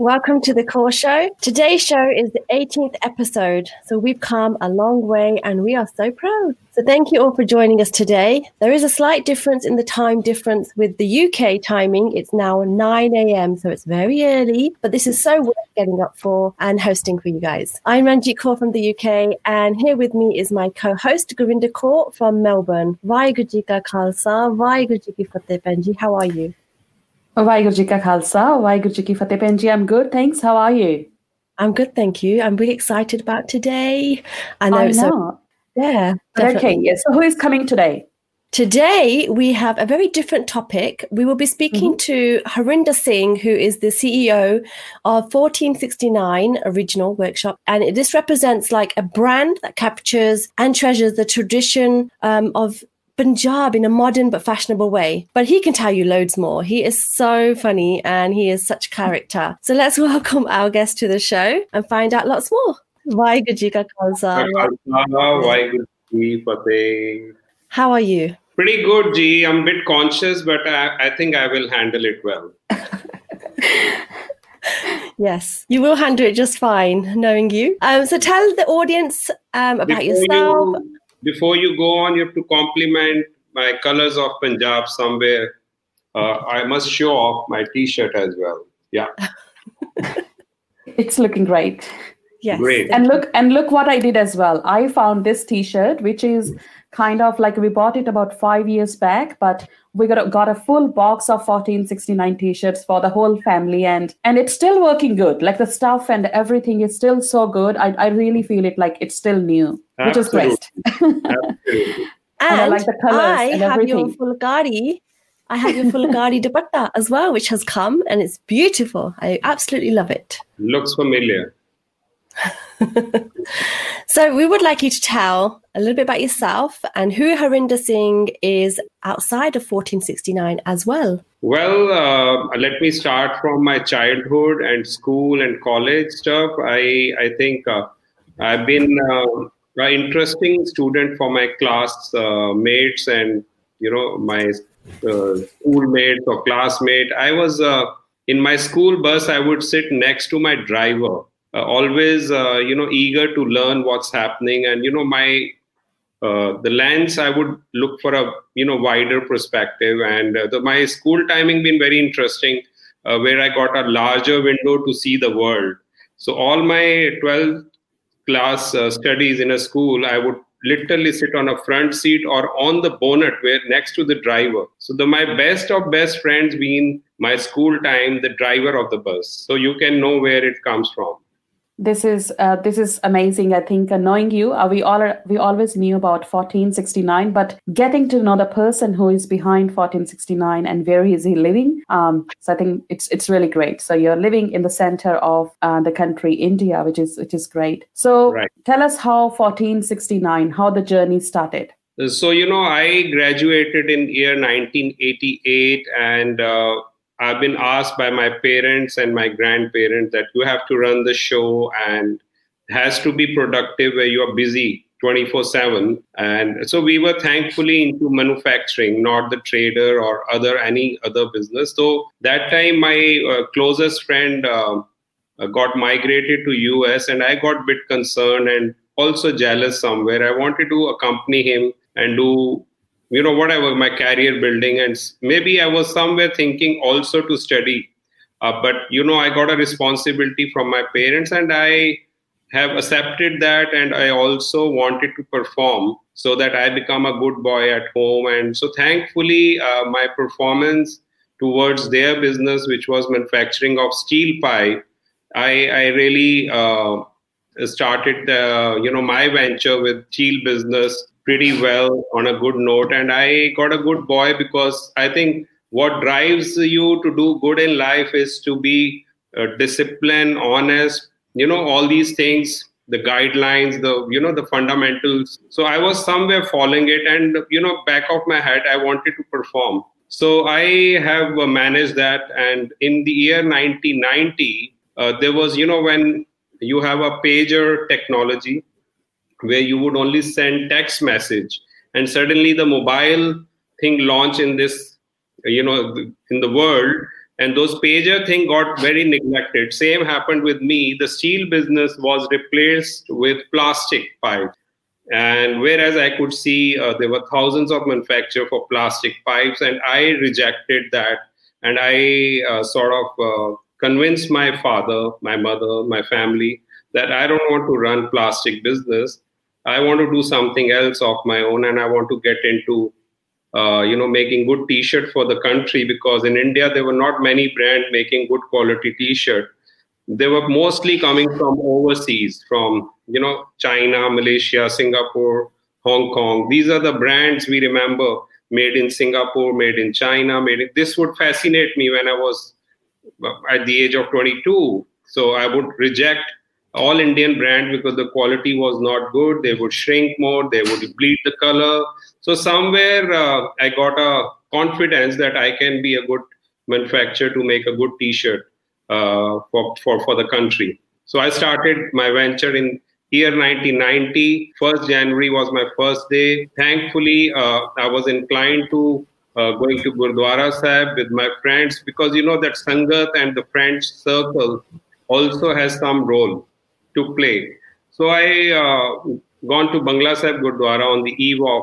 Welcome to the Core Show. Today's show is the 18th episode, so we've come a long way and we are so proud. So, thank you all for joining us today. There is a slight difference in the time difference with the UK timing. It's now 9 a.m., so it's very early, but this is so worth getting up for and hosting for you guys. I'm Ranjit Kaur from the UK, and here with me is my co host, Govinda Kaur from Melbourne. Vaheguru Ji Ka Khalsa, Vaheguru Ji Fateh Penji. How are you? Vaheguru Ji Ka Khalsa, Vaheguru Ji Ki Fateh Penji. I'm good, thanks. How are you? I'm good, thank you. I'm really excited about today. I know. I know. Yeah. Okay, yes. So who is coming today? Today, we have a very different topic. We will be speaking to Harinder Singh, who is the CEO of 1469 Original Workshop. And this represents like a brand that captures and treasures the tradition um, of Punjab in a modern but fashionable way. But he can tell you loads more. He is so funny and he is such character. So let's welcome our guest to the show and find out lots more. Vaheguru Ji Ka Khalsa. Vaheguru Ji Fateh. How are you? Pretty good, G. I'm a bit conscious, but I, I think I will handle it well. Yes, you will handle it just fine, knowing you. Um, so tell the audience um, about Before yourself. you, before you go on, you have to compliment my colors of Punjab somewhere. Uh, I must show off my T-shirt as well. Yeah, It's looking great. Yes. great. And look and look what I did as well. I found this t-shirt, which is kind of like we bought it about five years back, but we got a, got a full box of 1469 t-shirts for the whole family and and it's still working good. Like the stuff and everything is still so good. I, I really feel it like it's still new, which is great. Absolutely. And, I like the colours I and have your everything. Phulkari. I have your Phulkari dupatta as well, which has come and it's beautiful. I absolutely love it. Looks familiar. So we would like you to tell a little bit about yourself and who Harinder Singh is outside of 1469 as well. Well, uh, let me start from my childhood and school and college stuff. I I think uh, I've been uh, an interesting student for my class uh, mates and you know my uh, schoolmates or classmate. I was uh, in my school bus. I would sit next to my driver, always uh, you know eager to learn what's happening, and you know my uh, the lens i would look for a you know wider perspective. And uh, the, my school timing been very interesting uh, where i got a larger window to see the world. So all my 12 class uh, studies in a school i would literally sit on a front seat or on the bonnet where next to the driver. So the my best of best friends being my school time the driver of the bus. So you can know where it comes from This is uh, this is amazing. I think uh, knowing you, uh, we all are, we always knew about 1469, but getting to know the person who is behind 1469 and where is he living, um, so I think it's it's really great. So you're living in the center of uh, the country, India, which is which is great. So Right. tell us how 1469, how the journey started. So, you know, I graduated in year 1988 and uh, I've been asked by my parents and my grandparents that you have to run the show and has to be productive where you are busy 24 7 and so we were thankfully into manufacturing not the trader or other any other business. So that time my uh, closest friend uh, uh, got migrated to us and i got bit concerned and also jealous somewhere. I wanted to accompany him and do you know whatever my career building and maybe i was somewhere thinking also to study. Uh, but you know i got a responsibility from my parents and i have accepted that and i also wanted to perform so that i become a good boy at home. And so thankfully uh, my performance towards their business which was manufacturing of steel pipe i i really uh, started the you know my venture with steel business pretty well on a good note. And i got a good boy because i think what drives you to do good in life is to be uh, disciplined honest you know all these things the guidelines the you know the fundamentals. So i was somewhere following it and you know back of my head i wanted to perform. So i have uh, managed that. And in the year 1990 uh, there was you know when you have a pager technology where you would only send text message. And suddenly the mobile thing launched in this you know in the world. And those pager thing got very neglected. Same happened with me. The steel business was replaced with plastic pipes and whereas i could see uh, there were thousands of manufacture for plastic pipes and i rejected that. And i uh, sort of uh, convinced my father my mother my family that i don't want to run plastic business i want to do something else of my own and i want to get into uh, you know making good t-shirt for the country because in india there were not many brands making good quality t-shirt. They were mostly coming from overseas from you know china malaysia singapore hong kong. These are the brands we remember made in singapore made in china made in, this would fascinate me when i was uh, at the age of 22 so i would reject all indian brand because the quality was not good they would shrink more they would bleed the color so somewhere uh, I got a confidence that I can be a good manufacturer to make a good T-shirt uh, for, for for the country. So I started my venture in year 1990. First January was my first day. Thankfully, uh, I was inclined to uh, going to Gurdwara Sahib with my friends because you know that Sangat and the French circle also has some role to play. So I uh, gone to Bangla Sahib Gurdwara on the eve of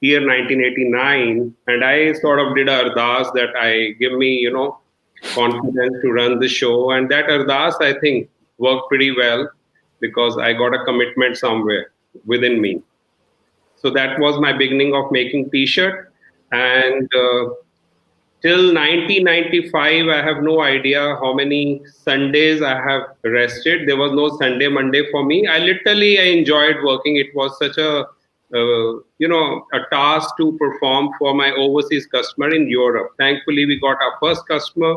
year 1989 and i sort of did a ardas that i give me you know confidence to run the show. And that ardas i think worked pretty well because i got a commitment somewhere within me. So that was my beginning of making t-shirt. And uh, till 1995 i have no idea how many sundays i have rested there was no sunday monday for me i literally i enjoyed working it was such a uh, you know, a task to perform for my overseas customer in Europe. Thankfully, we got our first customer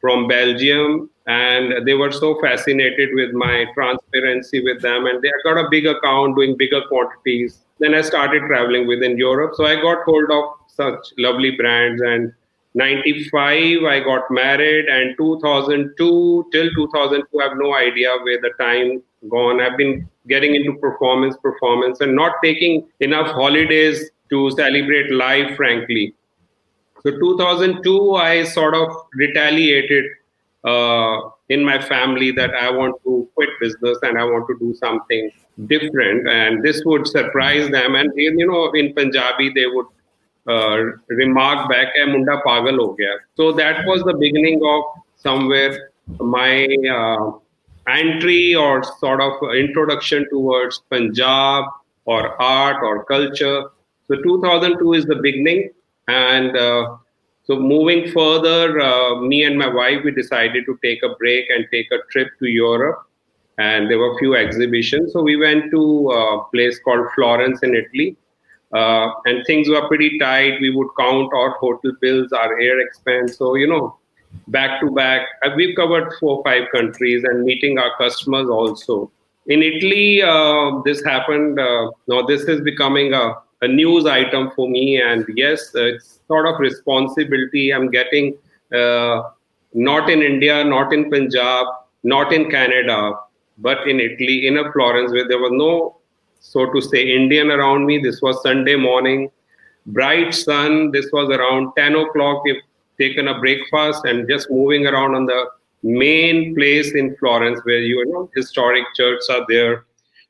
from Belgium, and they were so fascinated with my transparency with them, and they got a big account doing bigger quantities. Then I started traveling within Europe, so I got hold of such lovely brands and 95 i got married and 2002 till 2002 i have no idea where the time gone. I've been getting into performance performance and not taking enough holidays to celebrate life frankly. So 2002 i sort of retaliated uh, in my family that i want to quit business and i want to do something different. And this would surprise them. And you know in punjabi they would remark back hai munda pagal ho gaya so that was the beginning of somewhere my uh, entry or sort of introduction towards Punjab or art or culture. So 2002 is the beginning, and uh, so moving further, uh, me and my wife we decided to take a break and take a trip to Europe, and there were few exhibitions. So we went to a place called Florence in Italy. Uh, and things were pretty tight. We would count our hotel bills, our air expense. So, you know, back to back. Uh, we've covered four five countries and meeting our customers also. In Italy, uh, this happened. Uh, now this is becoming a, a, news item for me, and yes, it's sort of responsibility I'm getting. Uh, not in India, not in Punjab, not in Canada, but in Italy, in a Florence, where there was no, so to say, Indian around me. This was Sunday morning, bright sun. This was around 10 o'clock. If taken a breakfast and just moving around on the main place in Florence where you know historic churches are there,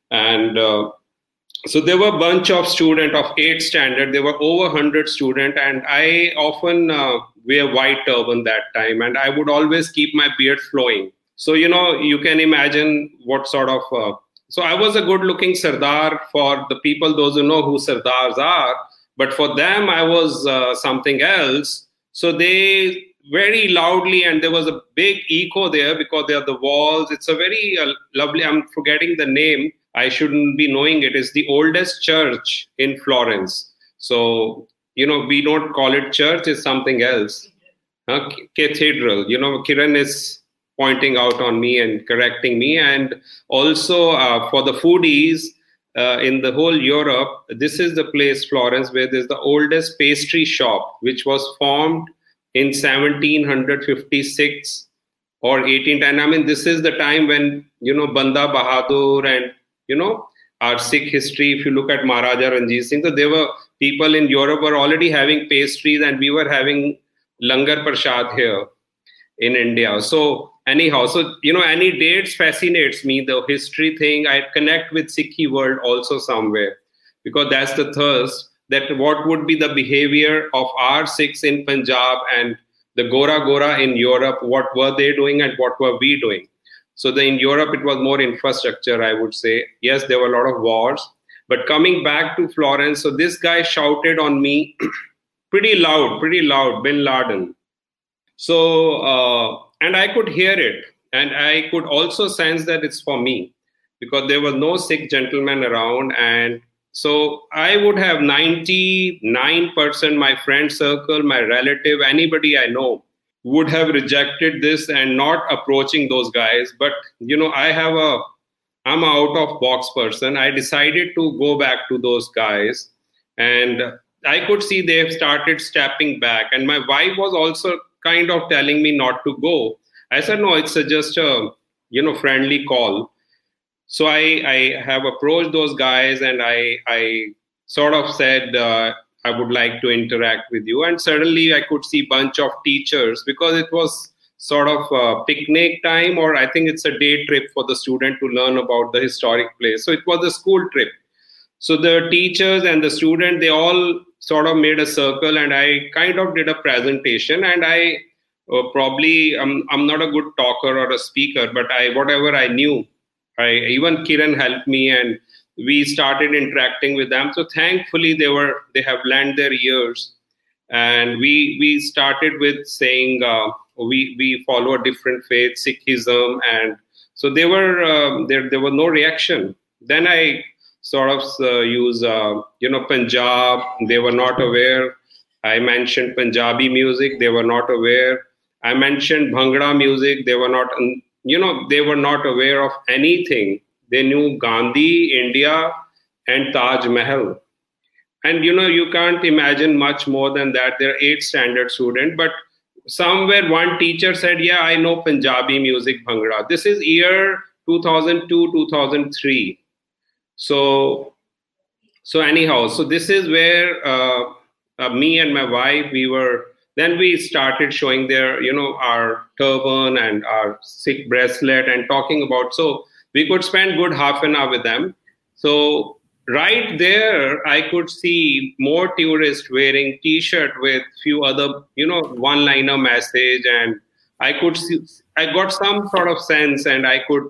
and uh, so there were a bunch of student of eighth standard. There were over hundred student, and I often uh, wear white turban that time, and I would always keep my beard flowing. So you know you can imagine what sort of. Uh, so I was a good-looking Sardar for the people, those who know who Sardars are. But for them, I was uh, something else so they very loudly, and there was a big echo there because they are the walls. It's a very uh, lovely. I'm forgetting the name. I shouldn't be knowing it. It's the oldest church in Florence. So you know, we don't call it church. It's something else. Uh, cathedral. You know, Kiran is pointing out on me and correcting me. And also uh, for the foodies, uh, in the whole Europe, this is the place, Florence, where there's the oldest pastry shop, which was formed in 1756 or 18. And I mean, this is the time when, you know, Banda Bahadur and, you know, our Sikh history, if you look at Maharaja Ranjit Singh, so there were people in Europe were already having pastries and we were having Langar Prasad here. in India. So anyhow, so you know, any dates fascinates me. The history thing, I connect with Sikhi world also somewhere because that's the thirst that what would be the behavior of our Sikhs in Punjab and the Gora Gora in Europe, what were they doing and what were we doing? So the, in Europe, it was more infrastructure, I would say. Yes, there were a lot of wars. But coming back to Florence, so this guy shouted on me pretty loud, pretty loud, Bin Laden. So, uh, and I could hear it. And I could also sense that it's for me because there was no Sikh gentleman around. And so I would have 99% my friend circle, my relative, anybody I know would have rejected this and not approaching those guys. But, you know, I have a, I'm a out of box person. I decided to go back to those guys and I could see they've started stepping back. And my wife was also kind of telling me not to go. I said, no, it's a, just a, you know, friendly call so I, I have approached those guys and I, I sort of said, uh, I would like to interact with you. And suddenly I could see bunch of teachers because it was sort of a picnic time or I think it's a day trip for the student to learn about the historic place. So it was a school trip. So the teachers and the student, they all sort of made a circle and I kind of did a presentation and I uh, probably, I'm, I'm not a good talker or a speaker, but I, whatever I knew, I, even Kiran helped me and we started interacting with them. So thankfully they were they have lent their ears, and we we started with saying uh, we we follow a different faith, Sikhism, and so they were um, there. There was no reaction. Then I sort of uh, use uh, you know Punjab. They were not aware. I mentioned Punjabi music. They were not aware. I mentioned Bhangra music. They were not you know, they were not aware of anything. They knew Gandhi, India, and Taj Mahal. And you know, you can't imagine much more than that. They're eight standard student, but somewhere one teacher said, "Yeah, I know Punjabi music, Bhangra." This is year 2002, 2003. So, so anyhow, so this is where uh, uh, me and my wife we were then we started showing their you know our turban and our Sikh bracelet and talking about so we could spend good half an hour with them. So right there i could see more tourists wearing t-shirt with few other you know one liner message and i could see i got some sort of sense and i could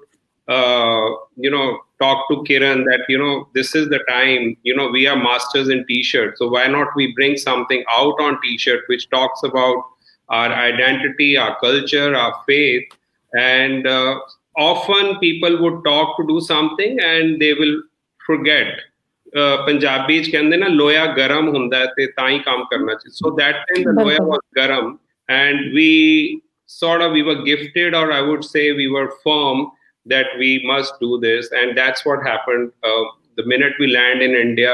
uh, you know talk to Kiran that you know this is the time you know we are masters in t-shirt so why not we bring something out on t-shirt which talks about our identity our culture our faith and uh, often people would talk to do something and they will forget Punjabi ਚ ਕਹਿੰਦੇ ਨਾ ਲੋਇਆ ਗਰਮ ਹੁੰਦਾ ਤੇ ਤਾਂ ਹੀ ਕੰਮ ਕਰਨਾ ਚਾਹੀਦਾ ਸੋ ਦੈਟ ਟਾਈਮ ਦ ਲੋਇਆ ਵਾਸ ਗਰਮ and we sort of we were gifted or i would say we were firm that we must do this. And that's what happened. Uh, the minute we land in India,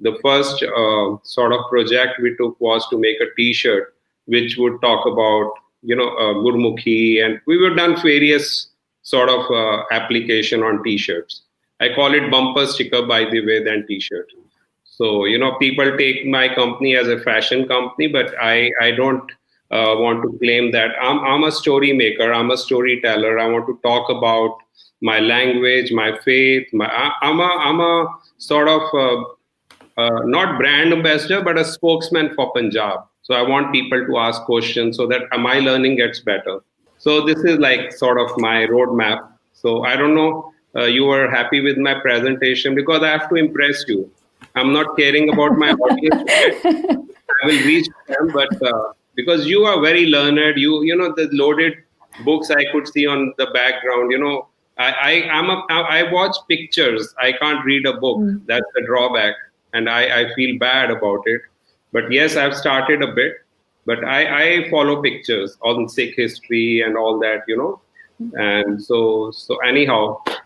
the first uh, sort of project we took was to make a T-shirt which would talk about, you know, uh, Gurmukhi, and we were done various sort of uh, application on T-shirts. I call it bumper sticker, by the way, than T-shirt. So you know, people take my company as a fashion company, but I I don't uh, want to claim that I'm, I'm a story maker, I'm a storyteller. I want to talk about my language, my faith. My, I, am a, I'm a sort of uh, uh, not brand ambassador, but a spokesman for Punjab. So I want people to ask questions so that my learning gets better. So this is like sort of my roadmap. So I don't know. Uh, you were happy with my presentation because I have to impress you. I'm not caring about my audience. I will reach them, but uh, because you are very learned. You you know the loaded books i could see on the background you know. I i am a i watch pictures. I can't read a book. Mm. that's the drawback. And i i feel bad about it. But yes i've started a bit. But i i follow pictures on sikh history and all that you know. And so so anyhow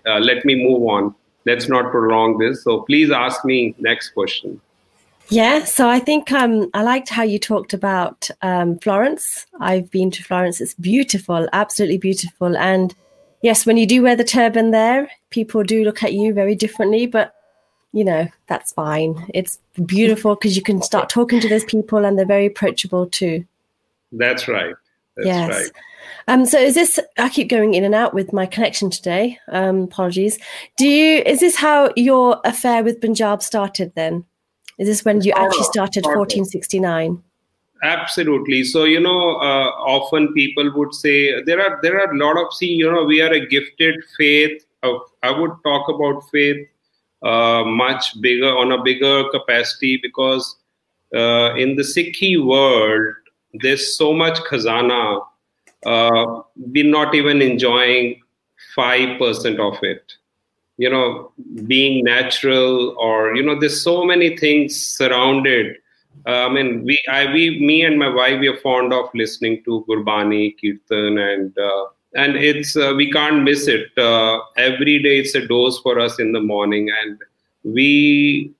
uh, let me move on. Let's not prolong this. So please ask me next question yeah, so I think um, I liked how you talked about um, Florence. I've been to Florence. It's beautiful, absolutely beautiful. And yes, when you do wear the turban there, people do look at you very differently, but you know, that's fine. It's beautiful because you can start talking to those people and they're very approachable too. That's right. That's yes. right. Um, so is this? I keep going in and out with my connection today. Um, apologies. Do you? Is this how your affair with Punjab started? Then, is this when you actually started 1469? Absolutely. So you know, uh, often people would say there are there are a lot of see. You know, we are a gifted faith. Of, I would talk about faith uh, much bigger on a bigger capacity because uh, in the Sikhi world, there's so much khazana uh, we're not even enjoying 5% of it you know being natural or you know there's so many things surrounded. Uh, i mean we i we me and my wife we are fond of listening to gurbani kirtan and uh, and it's uh, we can't miss it. Uh, every day it's a dose for us in the morning and we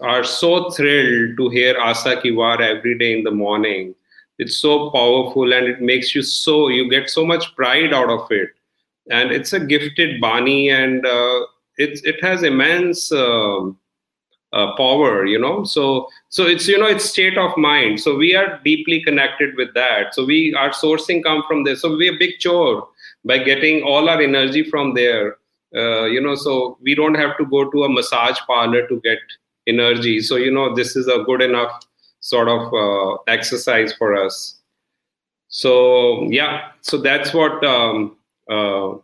are so thrilled to hear asa ki waar every day in the morning. It's so powerful and it makes you so you get so much pride out of it and it's a gifted bani and uh, it, it has immense uh, uh, power you know? So so it's you know it's state of mind. So we are deeply connected with that. So we our sourcing come from there. So we're a big chore by getting all our energy from there. Uh, you know so we don't have to go to a massage parlor to get energy. So you know this is a good enough sort of uh, exercise for us. So yeah, so that's what um, uh,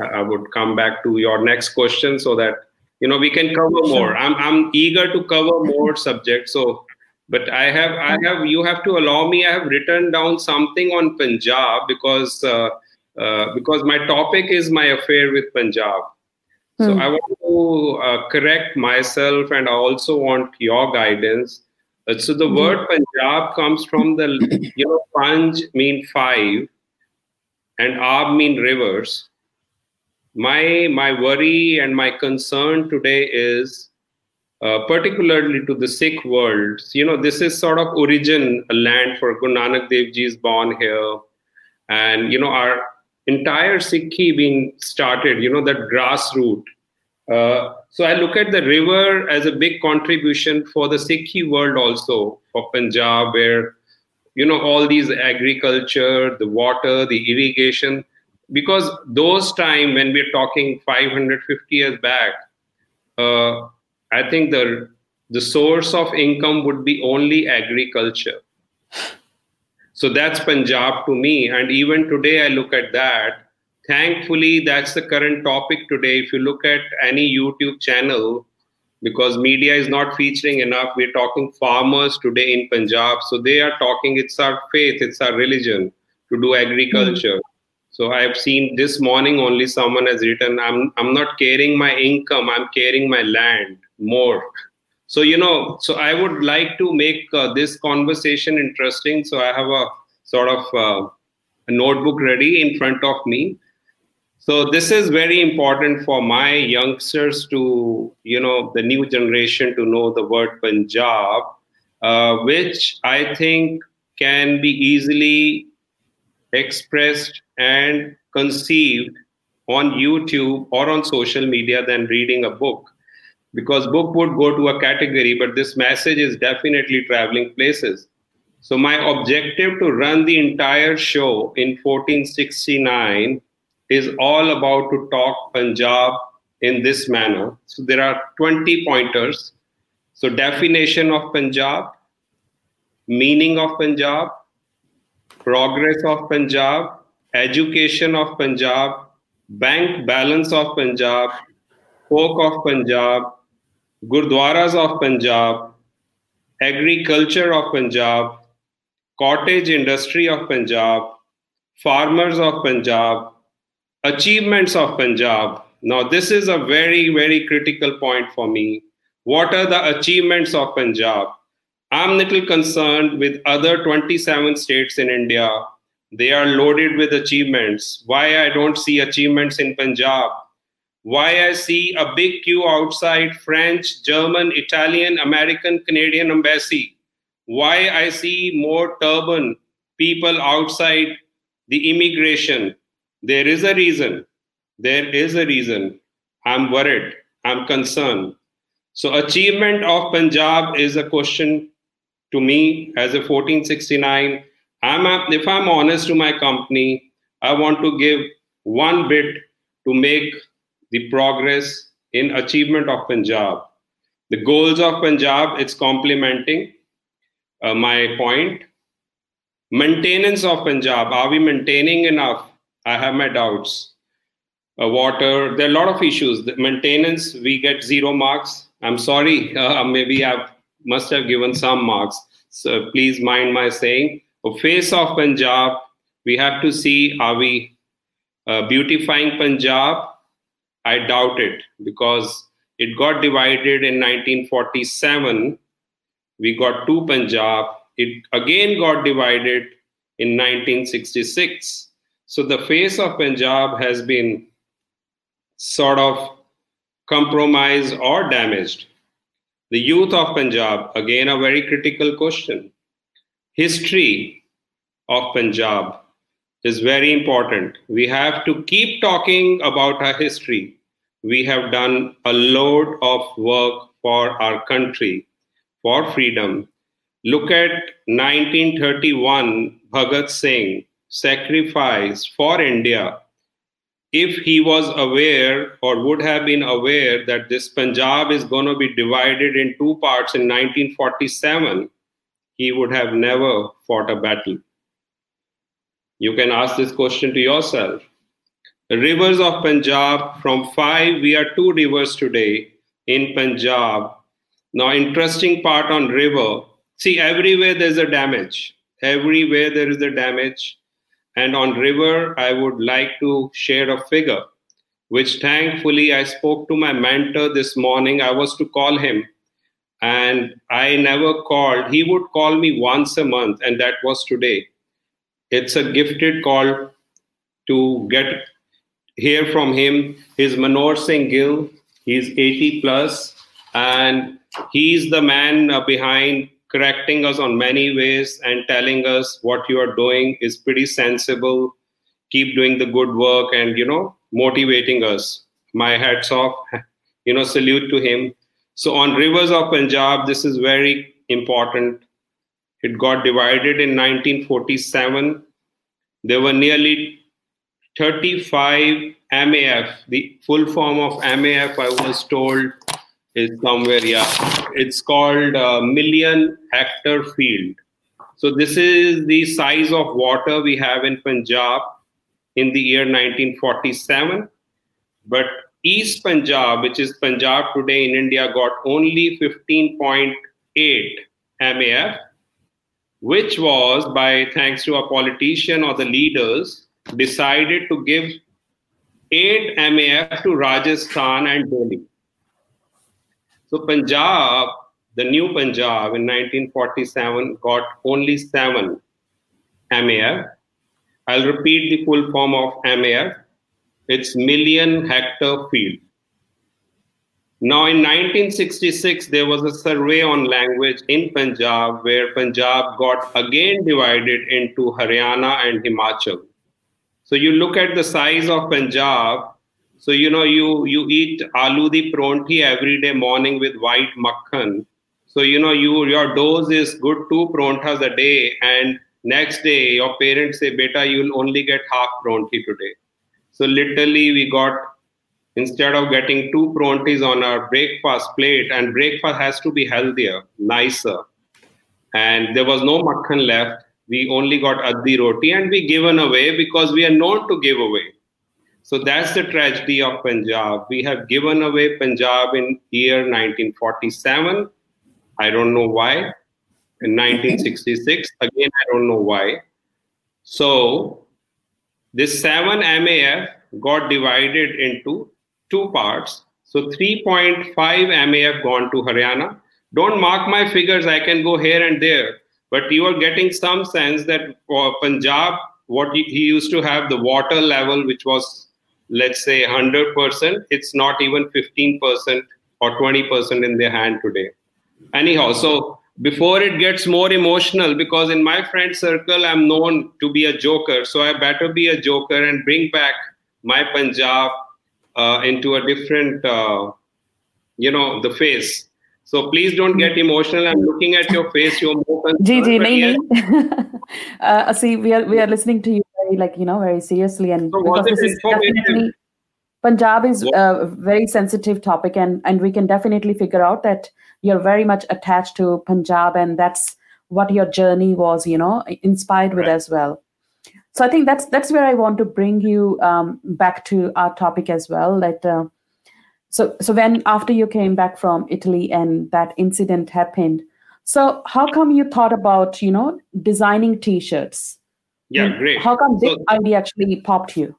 I would come back to your next question so that you know we can cover more. I'm I'm eager to cover more subjects. So, but I have I have you have to allow me. I have written down something on Punjab because uh, uh, because my topic is my affair with Punjab. So hmm. I want to uh, correct myself, and I also want your guidance uh, so the mm-hmm. word Punjab comes from the you know Punj mean five, and Ab mean rivers. My my worry and my concern today is uh, particularly to the Sikh world. You know, this is sort of origin a land for Guru Nanak Dev Ji is born here, and you know our entire Sikhi being started. You know that grassroots uh, so I look at the river as a big contribution for the Sikhi world also, for Punjab, where you know all these agriculture, the water, the irrigation, because those time when we're talking 550 years back, uh, I think the the source of income would be only agriculture. So that's Punjab to me, and even today I look at that thankfully that's the current topic today if you look at any youtube channel because media is not featuring enough. We're talking farmers today in punjab. So they are talking it's our faith it's our religion to do agriculture. Mm-hmm. so i have seen this morning only someone has written i'm i'm not caring my income i'm caring my land more. So you know so i would like to make uh, this conversation interesting. So i have a sort of uh, a notebook ready in front of me so this is very important for my youngsters to you know the new generation to know the word punjab uh, which i think can be easily expressed and conceived on youtube or on social media than reading a book. Because book would go to a category but this message is definitely traveling places. So my objective to run the entire show in 1469 is all about to talk Punjab in this manner. So there are 20 pointers. So definition of Punjab, meaning of Punjab, progress of Punjab, education of Punjab, bank balance of Punjab, folk of Punjab, gurdwaras of Punjab, agriculture of Punjab, cottage industry of Punjab, farmers of Punjab, achievements of Punjab. Now, this is a very, very critical point for me. What are the achievements of Punjab? I'm little concerned with other 27 states in India. They are loaded with achievements. Why I don't see achievements in Punjab? Why I see a big queue outside French, German, Italian, American, Canadian embassy? Why I see more turban people outside the immigration? There is a reason. There is a reason. I'm worried. I'm concerned. So, achievement of Punjab is a question to me as a 1469. I'm a, if I'm honest to my company, I want to give one bit to make the progress in achievement of Punjab. The goals of Punjab, it's complementing uh, my point. Maintenance of Punjab, are we maintaining enough? I have my doubts. Uh, water, there are a lot of issues. The maintenance, we get zero marks. I'm sorry, uh, maybe I must have given some marks. So please mind my saying. A face of Punjab, we have to see are we uh, beautifying Punjab? I doubt it because it got divided in 1947. We got two Punjab. It again got divided in 1966. So the face of Punjab has been sort of compromised or damaged. The youth of Punjab, again, a very critical question. History of Punjab is very important. We have to keep talking about our history. We have done a load of work for our country, for freedom. Look at 1931, Bhagat Singh sacrificed for India if he was aware or would have been aware that this Punjab is going to be divided in two parts in 1947, he would have never fought a battle. You can ask this question to yourself. Rivers of Punjab, from five, we are two rivers today in Punjab. Now, interesting part on river. See, everywhere there's a damage. Everywhere there is a damage and on river, I would like to share a figure, which thankfully I spoke to my mentor this morning. I was to call him, and I never called. He would call me once a month, and that was today. It's a gifted call to get hear from him. His Manohar Singh Gill. He's 80 plus, and he's the man uh, behind correcting us on many ways and telling us what you are doing is pretty sensible. Keep doing the good work and you know motivating us. My hats off you know salute to him. So on rivers of punjab this is very important. It got divided in 1947 there were nearly 35 maf the full form of maf i was told is somewhere yeah it's called a million hectare field. So this is the size of water we have in Punjab in the year 1947. But East Punjab, which is Punjab today in India, got only 15.8 MAF, which was by thanks to a politician or the leaders decided to give 8 MAF to Rajasthan and Delhi. So Punjab, the new Punjab in 1947 got only seven MAF. I'll repeat the full form of MAF. It's million hectare field. Now, in 1966, there was a survey on language in Punjab where Punjab got again divided into Haryana and Himachal. So you look at the size of Punjab, so you know you you eat aloo pronti every day morning with white makhan. So you know you your dose is good two prontas a day, and next day your parents say, "Beta, you'll only get half pronti today." So literally we got instead of getting two prontis on our breakfast plate, and breakfast has to be healthier, nicer, and there was no makhan left. We only got addi roti, and we given away because we are known to give away. So that's the tragedy of Punjab. We have given away Punjab in year 1947. I don't know why. In 1966, again, I don't know why. So this 7 MAF got divided into two parts. So 3.5 MAF gone to Haryana. Don't mark my figures, I can go here and there. But you are getting some sense that for Punjab, what he used to have the water level, which was let's say 100%, it's not even 15% or 20% in their hand today. Anyhow, so before it gets more emotional, because in my friend circle, I'm known to be a joker. So I better be a joker and bring back my Punjab uh, into a different, uh, you know, the face. So please don't get emotional. I'm looking at your face. You're more concerned. Gigi, nahi, nahi. uh, see, we are we are listening to you very like you know very seriously, and So because this is definitely? Punjab is a very sensitive topic, and and we can definitely figure out that you're very much attached to Punjab, and that's what your journey was, you know, inspired with as well. So I think that's that's where I want to bring you um, back to our topic as well. That uh, so so when after you came back from Italy and that incident happened, so how come you thought about you know designing T-shirts? Yeah, great. How come this So- idea actually popped you?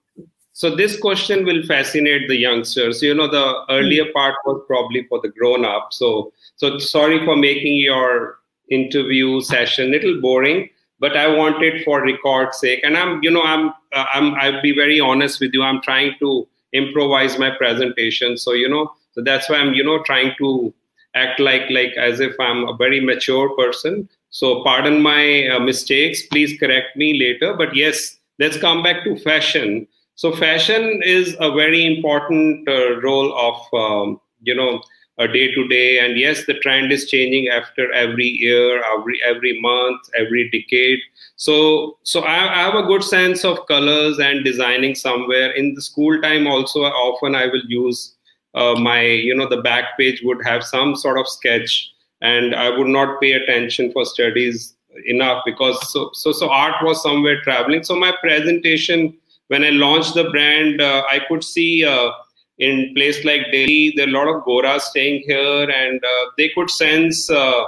So this question will fascinate the youngsters. You know, the earlier part was probably for the grown-up. So, so sorry for making your interview session little boring, but I want it for record sake. And I'm, you know, I'm, uh, I'm, I'll be very honest with you. I'm trying to improvise my presentation. So, you know, so that's why I'm, you know, trying to act like, like as if I'm a very mature person. So, pardon my uh, mistakes. Please correct me later. But yes, let's come back to fashion. So fashion is a very important uh, role of um, you know a day to day, and yes, the trend is changing after every year, every every month, every decade. So so I, I have a good sense of colors and designing somewhere in the school time. Also, often I will use uh, my you know the back page would have some sort of sketch, and I would not pay attention for studies enough because so so so art was somewhere traveling. So my presentation when I launched the brand, uh, I could see uh, in place like Delhi, there are a lot of Goras staying here, and uh, they could sense, uh,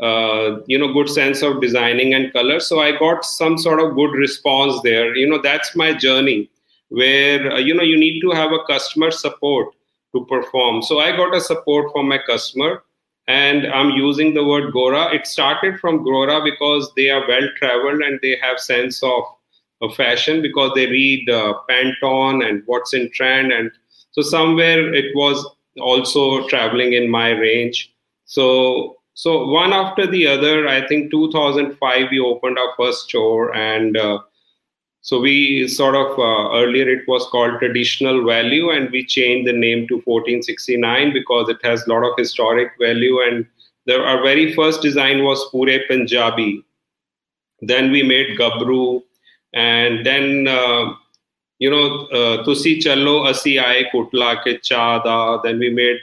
uh, you know, good sense of designing and color. So I got some sort of good response there. You know, that's my journey, where uh, you know you need to have a customer support to perform. So I got a support from my customer, and I'm using the word Gora. It started from Gora because they are well traveled and they have sense of of fashion because they read uh, Pantone and what's in trend, and so somewhere it was also traveling in my range. So so one after the other, I think 2005 we opened our first store, and uh, so we sort of uh, earlier it was called Traditional Value, and we changed the name to 1469 because it has a lot of historic value. And the, our very first design was Pure Punjabi. Then we made Gabru, and then uh, you know uh, Tusi Challo Asi Aaye Kutla Ke Chada. Then we made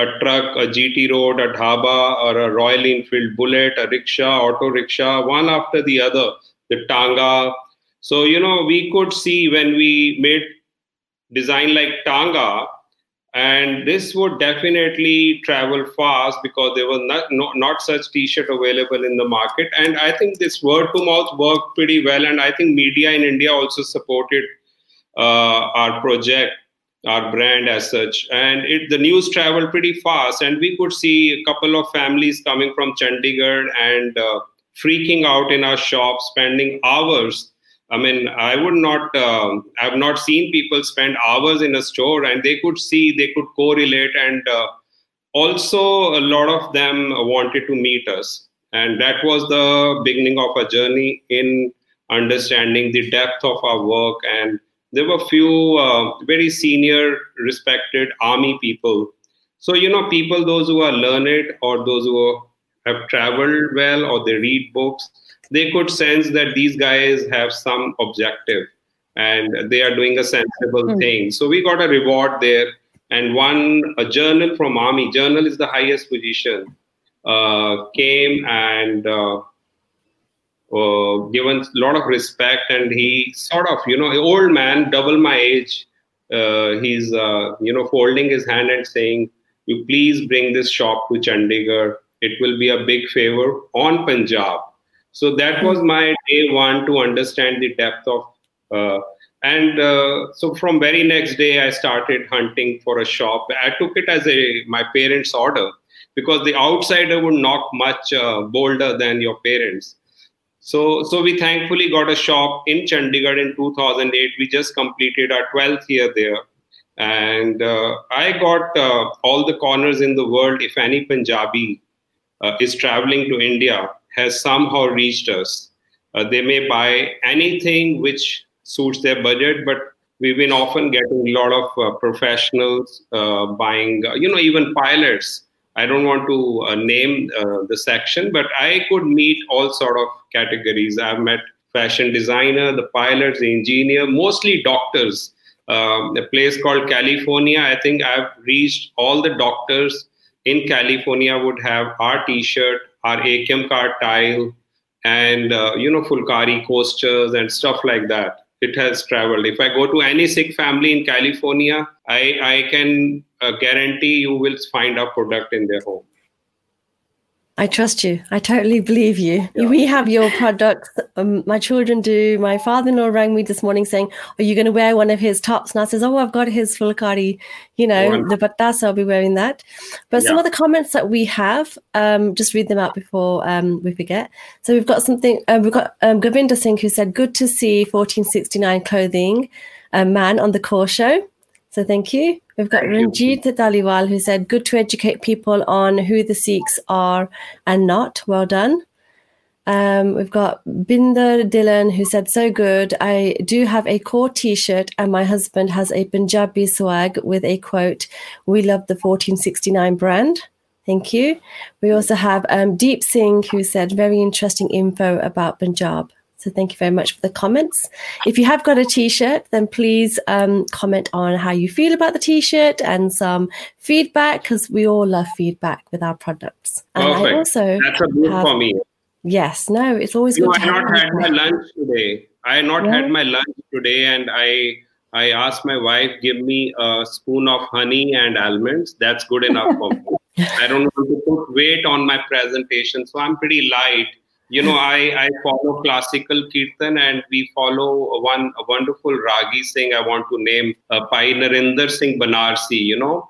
a truck, a GT Road, a dhaba, or a Royal Enfield Bullet, a rickshaw, auto rickshaw, one after the other. The Tanga. So you know we could see when we made design like Tanga, and this would definitely travel fast because there was not, not, not such t-shirt available in the market. And i think this word to mouth worked pretty well and i think media in india also supported uh, our project our brand as such. And it the news traveled pretty fast and we could see a couple of families coming from chandigarh and uh, freaking out in our shop spending hours I mean, I would not, um, I've not seen people spend hours in a store and they could see, they could correlate. And uh, also, a lot of them wanted to meet us. And that was the beginning of a journey in understanding the depth of our work. And there were few uh, very senior, respected army people. So, you know, people, those who are learned or those who have traveled well or they read books, they could sense that these guys have some objective and they are doing a sensible Mm. thing. So we got a reward there. And one, a journal from Army, journal is the highest position, uh, came and uh, uh, given a lot of respect. And he sort of, you know, old man, double my age, uh, he's, uh, you know, folding his hand and saying, you please bring this shop to Chandigarh. It will be a big favor on Punjab. So that was my day one to understand the depth of. Uh, and uh, so from very next day, I started hunting for a shop. I took it as a my parents' order because the outsider would knock much uh, bolder than your parents. So, so we thankfully got a shop in Chandigarh in 2008. We just completed our 12th year there. And uh, I got uh, all the corners in the world. If any Punjabi uh, is traveling to India, has somehow reached us. Uh, they may buy anything which suits their budget, but we've been often getting a lot of uh, professionals uh, buying, uh, you know, even pilots. I don't want to uh, name uh, the section, but I could meet all sort of categories. I've met fashion designer, the pilots, the engineer, mostly doctors. Um, a place called California. I think I've reached all the doctors in California would have our T-shirt, our AKM card tile, and uh, you know Phulkari coasters and stuff like that. It has traveled. If I go to any Sikh family in California, I I can uh, guarantee you will find our product in their home. I trust you. I totally believe you. Yeah. We have your products. Um, my children do. My father-in-law rang me this morning saying, "Are you going to wear one of his tops?" And I says, "Oh, I've got his phulkari, you know, the batta, so I'll be wearing that." But yeah. some of the comments that we have, um, just read them out before um, we forget. So we've got something. Uh, we've got um, Govinda Singh who said, "Good to see 1469 clothing, a man on the core show." So thank you. We've got Ranjit Dhaliwal who said, Good to educate people on who the Sikhs are and not. Well done. Um, we've got Binder Dhillon who said, So good. I do have a Kaur t shirt, and my husband has a Punjabi swag with a quote, We love the 1469 brand. Thank you. We also have um, Deep Singh who said, Very interesting info about Punjab. So thank you very much for the comments. If you have got a t-shirt, then please um, comment on how you feel about the t-shirt and some feedback because we all love feedback with our products. And Perfect. I also that's a good have, for me. Yes, no, it's always you good. I not had my lunch today. I not yeah. had my lunch today, and I I asked my wife give me a spoon of honey and almonds. That's good enough for me. I don't want to put weight on my presentation, so I'm pretty light you know, I, I follow classical kirtan and we follow one a wonderful Ragi Singh. I want to name uh, Bhai Narinder Singh Banarsi, you know.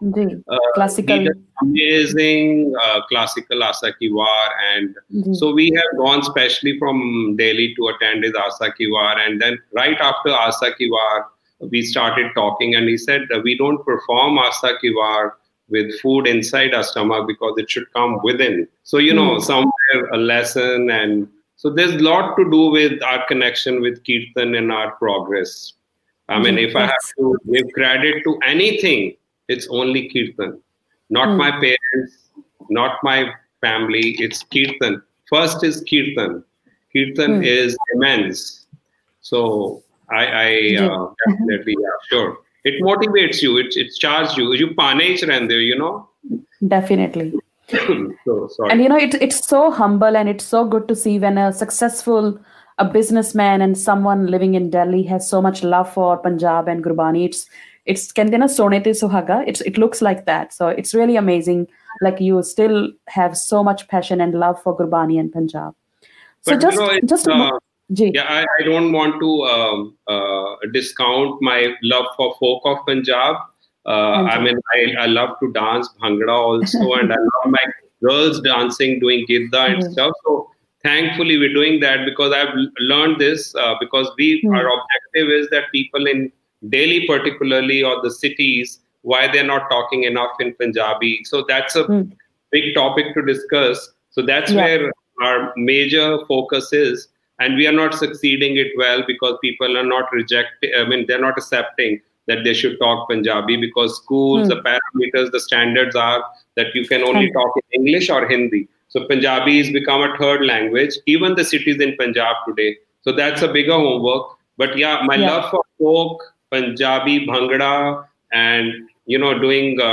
Uh, classical. Amazing uh, classical Asa Ki War. And so we have gone specially from Delhi to attend his Asa Ki War. And then right after Asa Ki War, we started talking and he said, we don't perform Asa Ki War with food inside our stomach because it should come within. So, you know, mm. somewhere a lesson. And so there's a lot to do with our connection with Kirtan and our progress. I mean, mm, if I have to give credit to anything, it's only Kirtan, not mm. my parents, not my family, it's Kirtan. First is Kirtan. Kirtan mm. is immense. So I, I uh, definitely, yeah, sure it motivates you. It, it charges you. You panish and there you know. Definitely. So, sorry. and you know it, it's so humble and it's so good to see when a successful a businessman and someone living in delhi has so much love for punjab and gurbani. It's it's kendina sonete suhaga? It's it looks like that. So it's really amazing. Like you still have so much passion and love for gurbani and punjab. So but, just you know, just uh, yeah, I, I, don't want to um, uh, discount my love for folk of Punjab. Uh, I mean, I, I love to dance bhangra also, and I love my girls dancing, doing gidda and mm-hmm. stuff. So thankfully, we're doing that because I've learned this uh, because we mm-hmm. our objective is that people in Delhi, particularly, or the cities, why they're not talking enough in Punjabi. So that's a mm-hmm. big topic to discuss. So that's yeah. where our major focus is and we are not succeeding it well because people are not rejecting i mean they're not accepting that they should talk punjabi because schools mm. the parameters the standards are that you can only talk in english or hindi so punjabi has become a third language even the cities in punjab today so that's a bigger homework but yeah my yeah. love for folk punjabi bhangra and you know doing a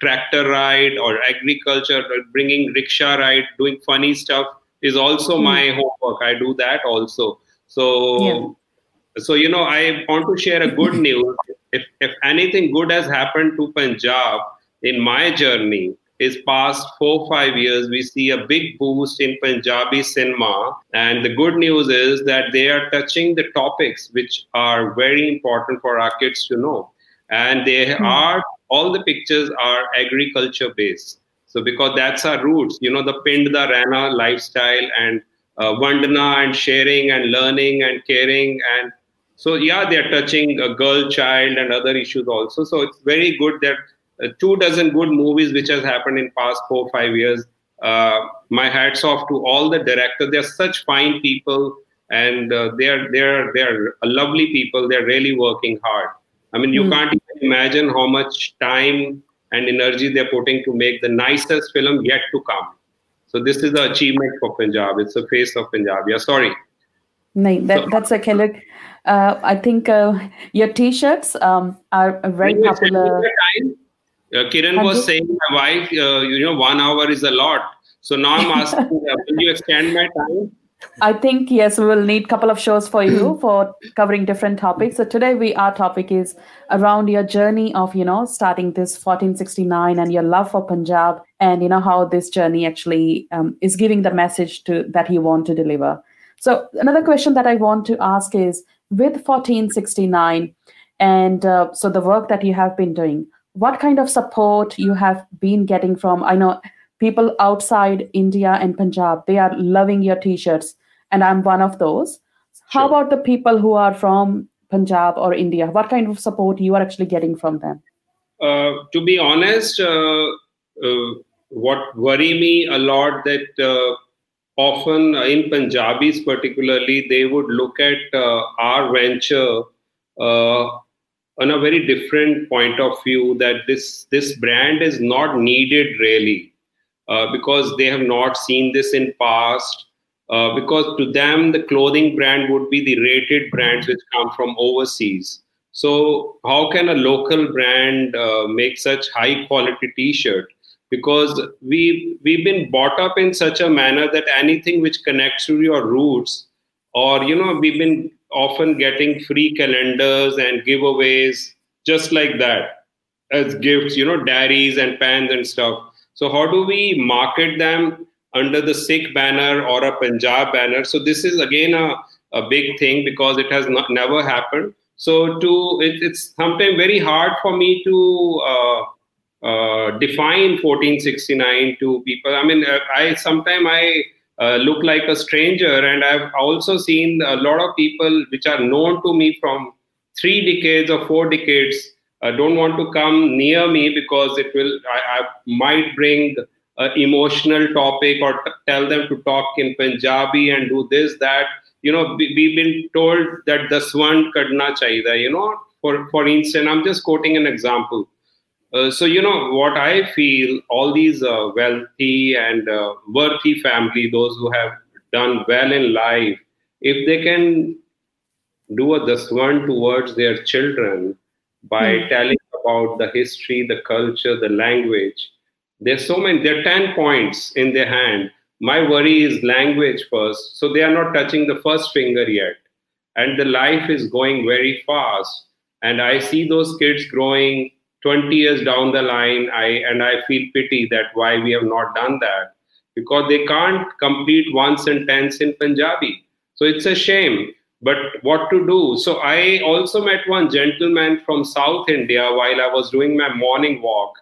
tractor ride or agriculture bringing rickshaw ride doing funny stuff is also mm. my homework. I do that also. So, yeah. so you know, I want to share a good news. If if anything good has happened to Punjab in my journey, is past four five years we see a big boost in punjabi cinema and the good news is that they are touching the topics which are very important for our kids to know and they mm. are all the pictures are agriculture based so because that's our roots, you know, the Pindda Rana lifestyle and uh, Vandana and sharing and learning and caring and so yeah, they're touching a girl child and other issues also. So it's very good that uh, two dozen good movies which has happened in past four five years. Uh, my hats off to all the directors. They're such fine people and uh, they're they're they're lovely people. They're really working hard. I mean, you mm. can't even imagine how much time and energy they're putting to make the nicest film yet to come. So this is the achievement for Punjab. It's the face of Punjab. Yeah, sorry. No, that, so, that's okay. Look, uh, I think uh, your T-shirts um, are very popular. Uh, Kiran was saying, my wife, uh, you know, one hour is a lot. So now I'm asking, uh, will you extend my time? I think yes, we will need a couple of shows for you for covering different topics. So today we our topic is around your journey of you know starting this 1469 and your love for Punjab and you know how this journey actually um, is giving the message to that you want to deliver. So another question that I want to ask is with 1469 and uh, so the work that you have been doing, what kind of support you have been getting from? I know people outside India and Punjab, they are loving your t-shirts, and I'm one of those. How sure. about the people who are from Punjab or India? What kind of support you are actually getting from them? Uh, to be honest, uh, uh, what worry me a lot that uh, often in Punjabis particularly they would look at uh, our venture uh, on a very different point of view that this this brand is not needed really uh, because they have not seen this in past. Uh, because to them, the clothing brand would be the rated brands which come from overseas. So how can a local brand uh, make such high quality T-shirt? Because we we've been brought up in such a manner that anything which connects to your roots, or you know, we've been often getting free calendars and giveaways just like that as gifts. You know, diaries and pens and stuff so how do we market them under the Sikh banner or a Punjab banner? So this is again a, a big thing because it has not never happened. So to it, it's sometimes very hard for me to uh, uh, define 1469 to people. I mean, uh, I sometimes I uh, look like a stranger, and I've also seen a lot of people which are known to me from three decades or four decades uh, don't want to come near me because it will I, I might bring an emotional topic or t- tell them to talk in Punjabi and do this that. You know we, we've been told that the swan kadna chahiye you know. For for instance I'm just quoting an example. Uh, so you know what I feel all these uh, wealthy and uh, worthy family those who have done well in life if they can do a daswan towards their children by mm. telling about the history, the culture, the language. There's so many, there are 10 points in their hand. My worry is language first. So they are not touching the first finger yet. And the life is going very fast. And I see those kids growing 20 years down the line. I and I feel pity that why we have not done that. Because they can't complete one sentence in Punjabi. So it's a shame but what to do? So i also met one gentleman from south india while i was doing my morning walk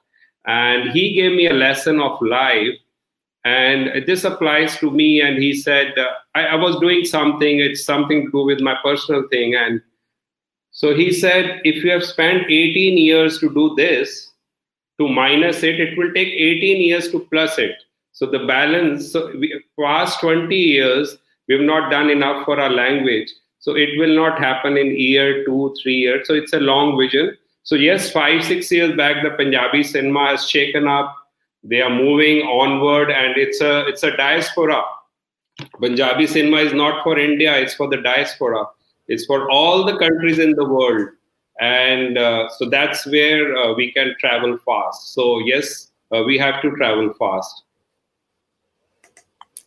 and he gave me a lesson of life and this applies to me and he said uh, I, I, was doing something it's something to do with my personal thing and so he said if you have spent 18 years to do this to minus it it will take 18 years to plus it. So the balance so we, past 20 years we have not done enough for our language so it will not happen in year two, three years. So it's a long vision. So yes, five, six years back, the Punjabi cinema has shaken up. They are moving onward, and it's a it's a diaspora. Punjabi cinema is not for India; it's for the diaspora. It's for all the countries in the world, and uh, so that's where uh, we can travel fast. So yes, uh, we have to travel fast.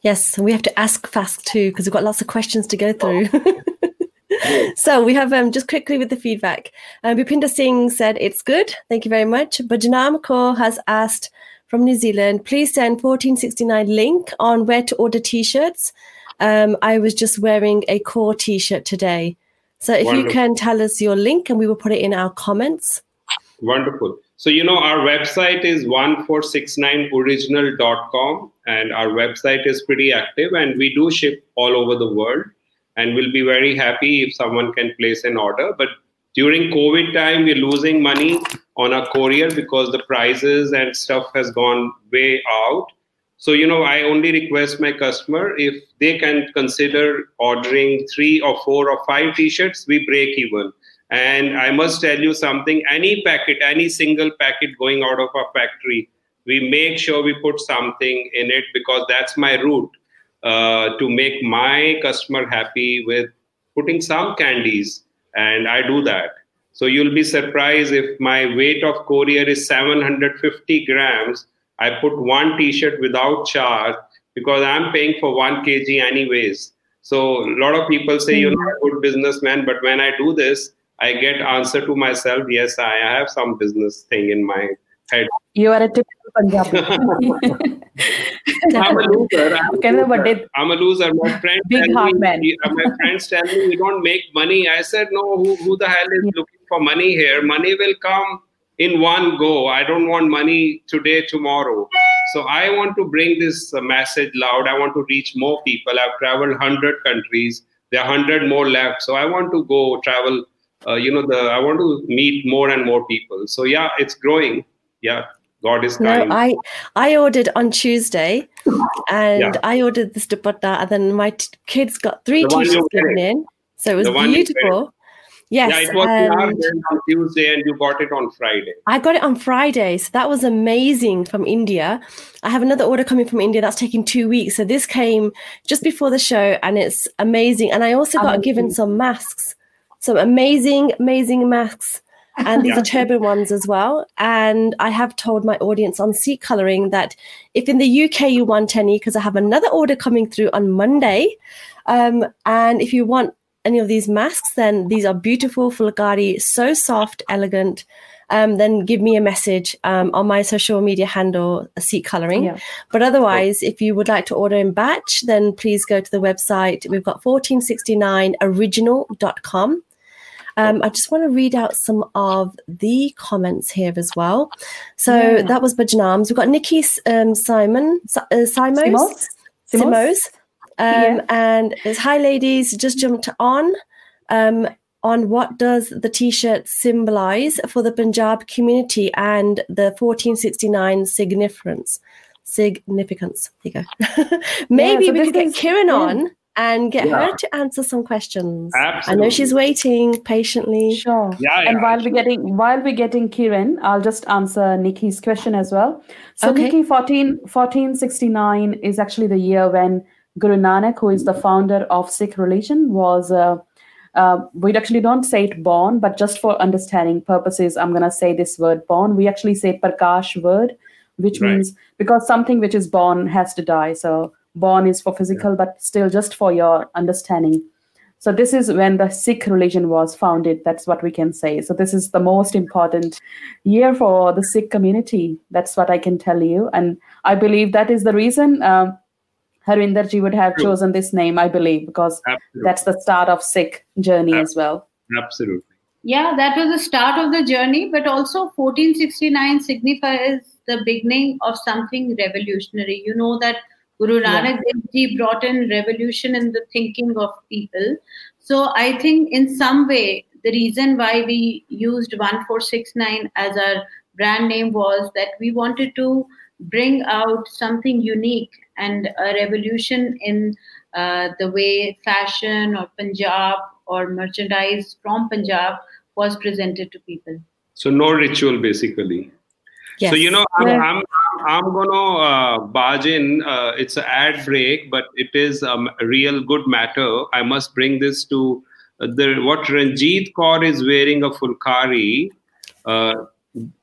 Yes, we have to ask fast too because we've got lots of questions to go through. so we have um, just quickly with the feedback. Um, Bipinda Singh said it's good. Thank you very much. Bajnam Kaur has asked from New Zealand, please send 1469 link on where to order t-shirts. Um, I was just wearing a Kaur t-shirt today. So if Wonderful. you can tell us your link and we will put it in our comments. Wonderful. So, you know, our website is 1469original.com and our website is pretty active and we do ship all over the world and we'll be very happy if someone can place an order. But during covid time we're losing money on our courier because the prices and stuff has gone way out. So you know i only request my customer if they can consider ordering three or four or five t-shirts we break even. And I must tell you something any packet, any single packet going out of our factory, we make sure we put something in it because that's my route uh, to make my customer happy with putting some candies. And I do that. So you'll be surprised if my weight of courier is 750 grams. I put one t shirt without charge because I'm paying for one kg anyways. So a lot of people say you're not a good businessman, but when I do this, I get answer to myself, yes, I have some business thing in my head. You are a typical Punjabi. I'm a loser. I'm, Okay, no, but I'm a loser. My friends Big tell heart me, man. my friends tell me we don't make money. I said, no, who, who the hell is looking for money here? Money will come in one go. I don't want money today, tomorrow. So I want to bring this uh, message loud. I want to reach more people. I've traveled 100 countries. There are 100 more left. So I want to go travel. Uh, you know, the I want to meet more and more people. So yeah, it's growing. Yeah, God is No. I I ordered on Tuesday, and Yeah. I ordered this dupatta, and then my t- kids got three The t-shirts given in, so it was The one you're beautiful. Yes, yeah, it was and on Tuesday, and you got it on Friday. I got it on Friday, so that was amazing from India. I have another order coming from India that's taking two weeks, so this came just before the show, and it's amazing. And I also got given some masks, some amazing, amazing masks. And these Yeah. are turban ones as well. And I have told my audience on seat coloring that if in the UK you want any, because I have another order coming through on Monday, um, and if you want any of these masks, then these are beautiful Phulkari, so soft, elegant. Um, then give me a message um, on my social media handle, Seat Coloring. Yeah. But otherwise, if you would like to order in batch, then please go to the website. We've got 1469original.com. Um, I just want to read out some of the comments here as well. So Yeah. that was Bajnams. We've got Nikki um, Simon, Si- uh, Simos. Simos? Simos. Um, Yeah. And it's hi, ladies. Just jumped on. Um, on what does the T-shirt symbolize for the Punjab community and the 1469 significance? Significance. There you go. Maybe so we could get Kiran yeah. on and get Yeah. her to answer some questions. I know she's waiting patiently. Sure. Yeah, and yeah, while we're getting while we're getting Kiran, I'll just answer Nikki's question as well. So Okay. Nikki, 14, 1469 is actually the year when Guru Nanak, who is the founder of Sikh religion, was uh, uh, we actually don't say it born, but just for understanding purposes, I'm gonna say this word born. We actually say Prakash word, which Right. means because something which is born has to die. So born is for physical, but still just for your understanding. So this is when the Sikh religion was founded. That's what we can say. So this is the most important year for the Sikh community. That's what I can tell you, and I believe that is the reason um, Harinder ji would have True. chosen this name. I believe because Absolutely. that's the start of Sikh journey as well. Absolutely. Yeah, that was the start of the journey, but also 1469 signifies the beginning of something revolutionary. You know that Guru Yeah. Nanak Dev Ji brought in revolution in the thinking of people. So I think in some way, the reason why we used 1469 as our brand name was that we wanted to bring out something unique and a revolution in uh, the way fashion or Punjab or merchandise from Punjab was presented to people. So no ritual, basically. Yes. So you know, I'm I'm, I'm gonna uh, barge in. Uh, it's an ad break, but it is um, a real good matter. I must bring this to uh, the what Ranjit Kaur is wearing a phulkari. Uh,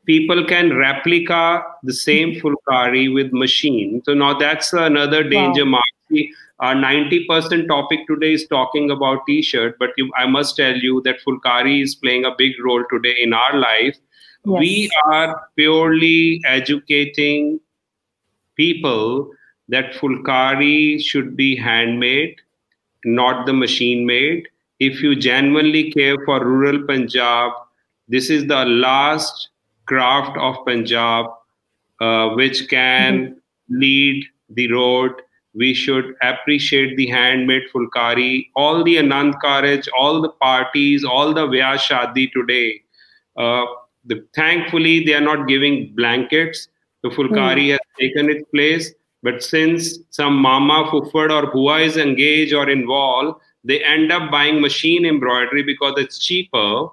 people can replica the same phulkari with machine. So now that's another danger Wow. mark. Our 90% topic today is talking about t-shirt, but you, I must tell you that phulkari is playing a big role today in our life. Yes. We are purely educating people that phulkari should be handmade, not the machine made. If you genuinely care for rural Punjab, this is the last craft of Punjab uh, which can lead the road. We should appreciate the handmade phulkari, all the Anand Karaj, all the parties, all the Vyah Shadi today. Uh, the, thankfully, they are not giving blankets. The phulkari has taken its place. But since some mama, fufad, or hua is engaged or involved, they end up buying machine embroidery because it's cheaper.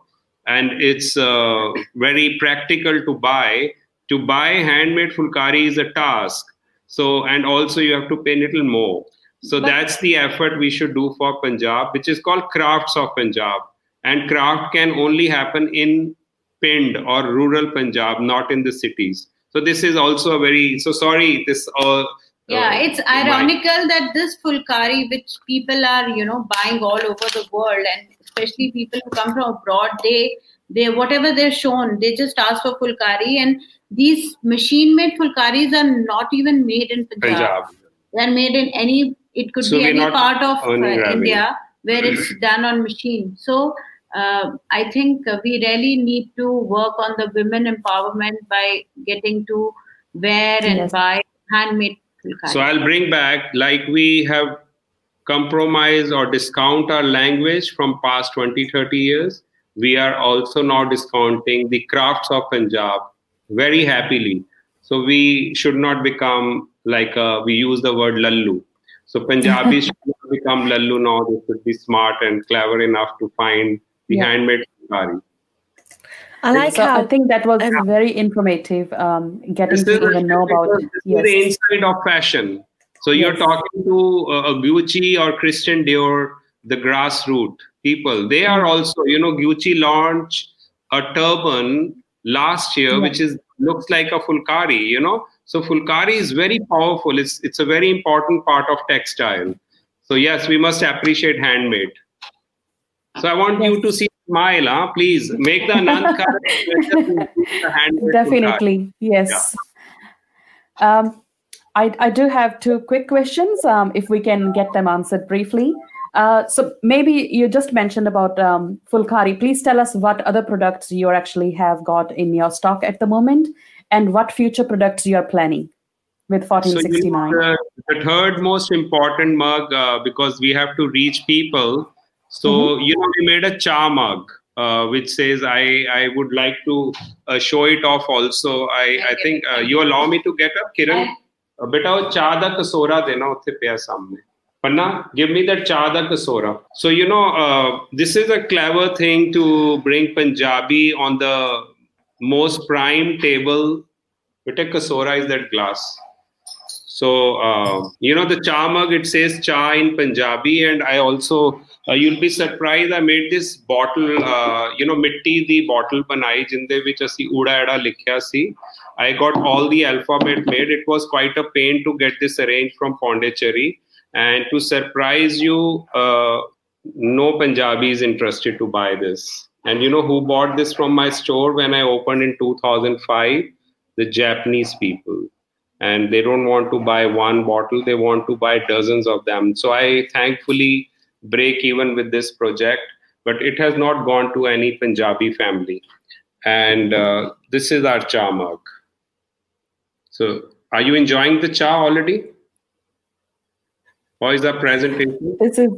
and it's uh, very practical to buy. To buy handmade phulkari is a task. So, and also you have to pay a little more. So but, that's the effort we should do for Punjab, which is called Crafts of Punjab. And craft can only happen in Pind or rural Punjab, not in the cities. So this is also a very so sorry. This uh, yeah, uh, it's ironical my, that this phulkari, which people are you know buying all over the world, and especially people who come from abroad, they they whatever they're shown, they just ask for phulkari, and these machine-made phulkaris are not even made in Punjab. Punjab. They're made in any. It could so be any part of uh, India where it's done on machine. So uh, I think we really need to work on the women empowerment by getting to wear and yes. buy handmade. So I'll bring back like we have compromised or discount our language from past 20 30 years we are also now discounting the crafts of punjab very happily so we should not become like uh, we use the word lallu so punjabi should not become lallu now they should be smart and clever enough to find the yeah. handmade sari. I like so how I think that was um, very informative. Um, getting to even know about yes. the inside of fashion. So you're talking to uh, a Gucci or Christian Dior, the grassroots people. They are also, you know, Gucci launched a turban last year, which is looks like a phulkari. You know, so phulkari is very powerful. It's it's a very important part of textile. So yes, we must appreciate handmade. So I want you to see smile, huh? please make the Anand Definitely, yes. Yeah. Um, I, I do have two quick questions, um, if we can get them answered briefly. Uh, so maybe you just mentioned about um, Phulkari. Please tell us what other products you actually have got in your stock at the moment, and what future products you are planning with 1469. So the, the, third most important mug, uh, because we have to reach people, so mm-hmm. you know, we made a cha mug. Uh, which says I I would like to uh, show it off also. I I think uh, you allow me to get up, Kiran. बेटा वो चाह दा कसोरा देना उत्थे पिया सामने Panna, give me that chada kasora. So, you know, uh, this is a clever thing to bring Punjabi on the most prime table. But a kasora is that glass. So, uh, you know, the cha mug, it says cha in Punjabi. And I also uh, you'll be surprised I made this bottle uh, you know mitti the bottle banai jinde which asi uda eda likhya si I got all the alphabet made. It was quite a pain to get this arranged from Pondicherry. And to surprise you uh, no Punjabi is interested to buy this. And you know who bought this from my store when I opened in 2005 the Japanese people. And they don't want to buy one bottle. They want to buy dozens of them. So I thankfully break even with this project, but it has not gone to any Punjabi family. And uh, this is our cha mug. So, are you enjoying the cha already? Or is the presentation? This is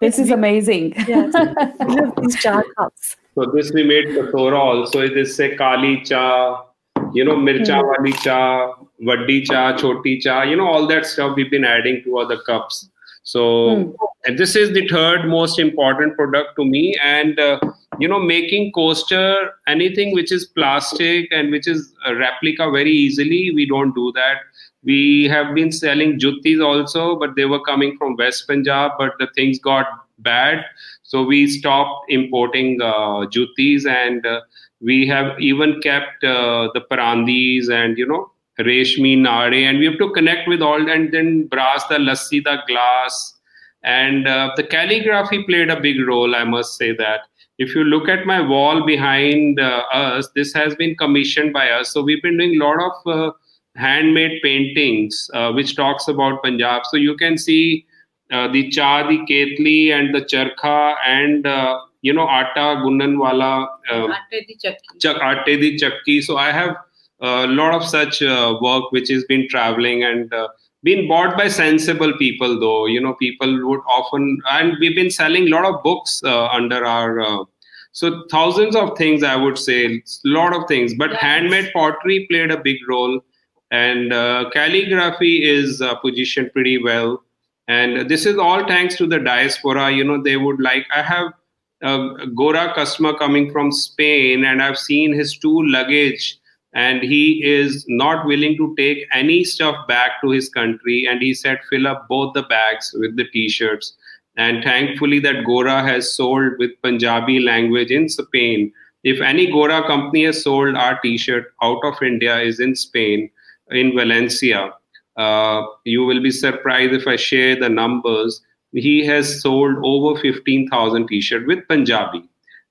this is amazing. Yes, these cha cups. So this we made kasora also. It is say kali cha, you know, mircha mm. wali cha, vaddi cha, choti cha, you know, all that stuff we've been adding to other cups. So, and this is the third most important product to me. And, uh, you know, making coaster, anything which is plastic and which is a replica very easily, we don't do that. We have been selling juttis also, but they were coming from West Punjab, but the things got bad. So we stopped importing uh, juttis and uh, we have even kept uh, the parandis and, you know, Reshmi, Nare, and we have to connect with all and then brass, the lassi, the glass, and uh, the calligraphy played a big role. I must say that. If you look at my wall behind uh, us, this has been commissioned by us. So we've been doing a lot of uh, handmade paintings, uh, which talks about Punjab. So you can see uh, the cha, the ketli, and the charkha, and uh, you know, atta, gunnan wala, uh, atte di chakki. Atte di chakki. So I have a lot of such uh, work which has been traveling and uh, been bought by sensible people though. You know people would often and we've been selling a lot of books uh, under our uh, so thousands of things i would say a lot of things. But handmade pottery played a big role. And uh, calligraphy is uh, positioned pretty well. And this is all thanks to the diaspora. You know they would like i have a Gora customer coming from Spain, and I've seen his two luggage, and he is not willing to take any stuff back to his country. And he said, fill up both the bags with the t-shirts. And thankfully, that Gora has sold with Punjabi language in Spain. If any Gora company has sold our t-shirt out of India, is in Spain, in Valencia. Uh, you will be surprised if I share the numbers he has sold over 15,000 t-shirts with Punjabi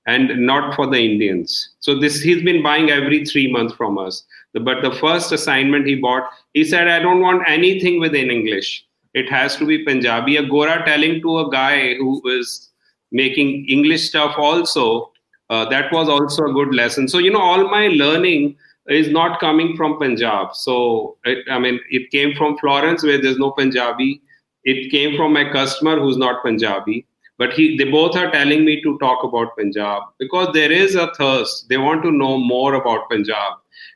and not for the Indians. So this he's been buying every three months from us. But the first assignment he bought, he said, I don't want anything within English. It has to be Punjabi. A Gora telling to a guy who is making English stuff also, uh, that was also a good lesson. So, you know, all my learning is not coming from Punjab. So, it, I mean, it came from Florence where there's no Punjabi it came from my customer who's not Punjabi, but he they both are telling me to talk about Punjab because there is a thirst. They want to know more about Punjab,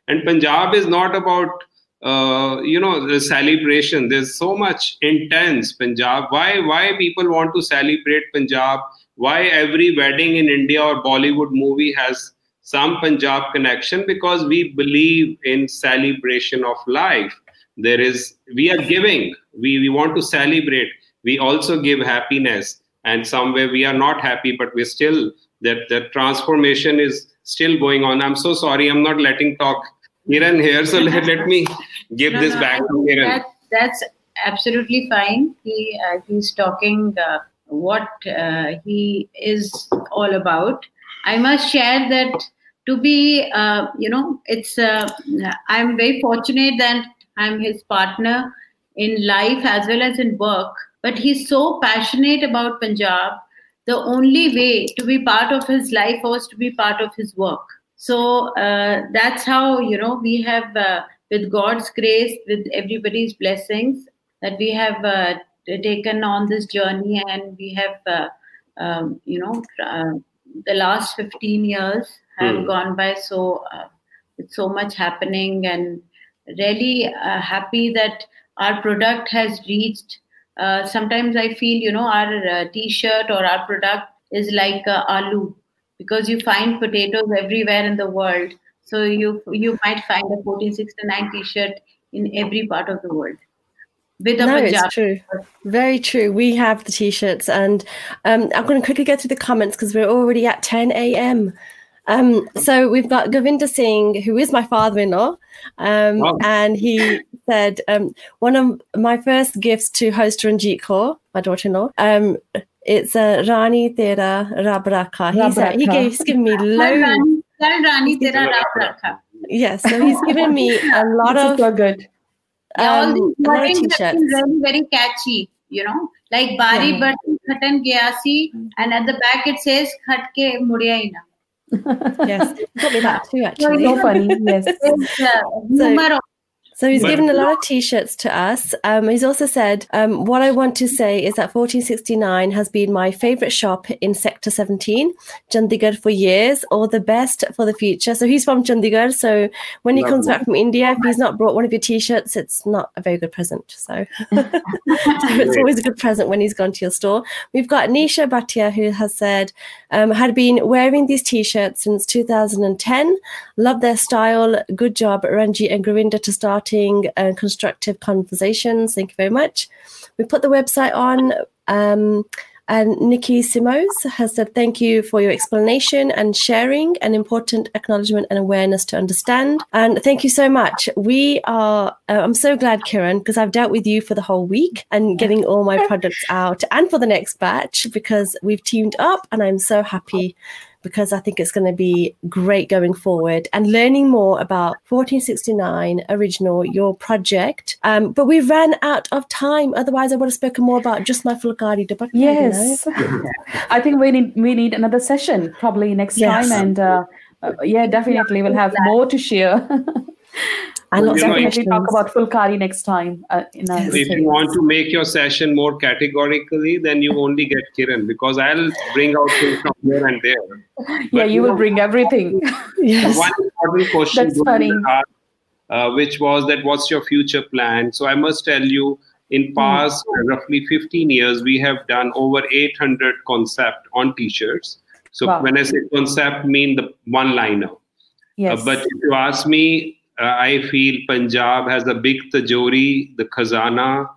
and Punjab is not about uh, you know the celebration. There's so much intense Punjab. Why why people want to celebrate Punjab? Why every wedding in India or Bollywood movie has some Punjab connection? Because we believe in celebration of life there is we are giving we we want to celebrate we also give happiness and somewhere we are not happy but we're still that the transformation is still going on. I'm so sorry. I'm not letting talk Kiran here so let, let me give no, this no, back to Kiran that, that's absolutely fine. He uh, he's talking uh, what uh, he is all about. I must share that to be uh, you know it's uh, i'm very fortunate that I'm his partner in life as well as in work. But he's so passionate about Punjab. The only way to be part of his life was to be part of his work. So uh, that's how, you know, we have, uh, with God's grace, with everybody's blessings, that we have uh, taken on this journey and we have, uh, um, you know, uh, the last 15 years have mm. gone by so, uh, with so much happening and really uh, happy that our product has reached. Uh, sometimes I feel, you know, our uh, t-shirt or our product is like aloo because you find potatoes everywhere in the world. So you you might find a 1469 t-shirt in every part of the world. With no, it's true. Very true. We have the t-shirts, and um, I'm going to quickly go through the comments because we're already at 10 a.m. Um, so we've got Govinda Singh, who is my father-in-law, um, wow. and he said um, one of my first gifts to host Ranjit Kaur, my daughter-in-law. Um, it's a Rani Tera Rabraka. He's, he gave, he's given me loads. Rani Tera Rabraka. Yes, so he's given me a lot of so good. Yeah, all um, these t-shirts. really very catchy. You know, like Bari yeah. Bati Khatan Gyasi, and at the back it says Khatke Mudyaina yes, got me that too. Actually, so funny. Yes. so, so he's given a lot of T-shirts to us. Um, he's also said, um, "What I want to say is that 1469 has been my favorite shop in Sector 17, Chandigarh, for years. All the best for the future." So he's from Chandigarh. So when he Lovely. comes back from India, if he's not brought one of your T-shirts, it's not a very good present. So, so it's always a good present when he's gone to your store. We've got Nisha Bhatia who has said, um, "Had been wearing these T-shirts since 2010. Love their style. Good job, Ranji and Govinda, to start." Starting uh, constructive conversations. Thank you very much. We put the website on. Um, and Nikki Simos has said, Thank you for your explanation and sharing an important acknowledgement and awareness to understand. And thank you so much. We are, uh, I'm so glad, Kiran, because I've dealt with you for the whole week and getting all my products out and for the next batch because we've teamed up and I'm so happy because I think it's going to be great going forward and learning more about 1469 original, your project. Um, but we ran out of time. Otherwise, I would have spoken more about just my Phulkari debate. Yes, you know? I think we need we need another session probably next yes. time, and uh, uh, yeah, definitely we'll have more to share. And we'll definitely talk about Phulkari next time. Uh, if you want to make your session more categorically, then you only get Kiran because I'll bring out things from here and there. But yeah, you, will know, bring everything. yes. One important question. That's funny. uh, which was that what's your future plan? So I must tell you, in hmm. past mm. roughly 15 years, we have done over 800 concept on t-shirts So wow. when I say concept, mean the one liner. Yes. Uh, but if you ask me, uh, I feel Punjab has a big tajori, the khazana.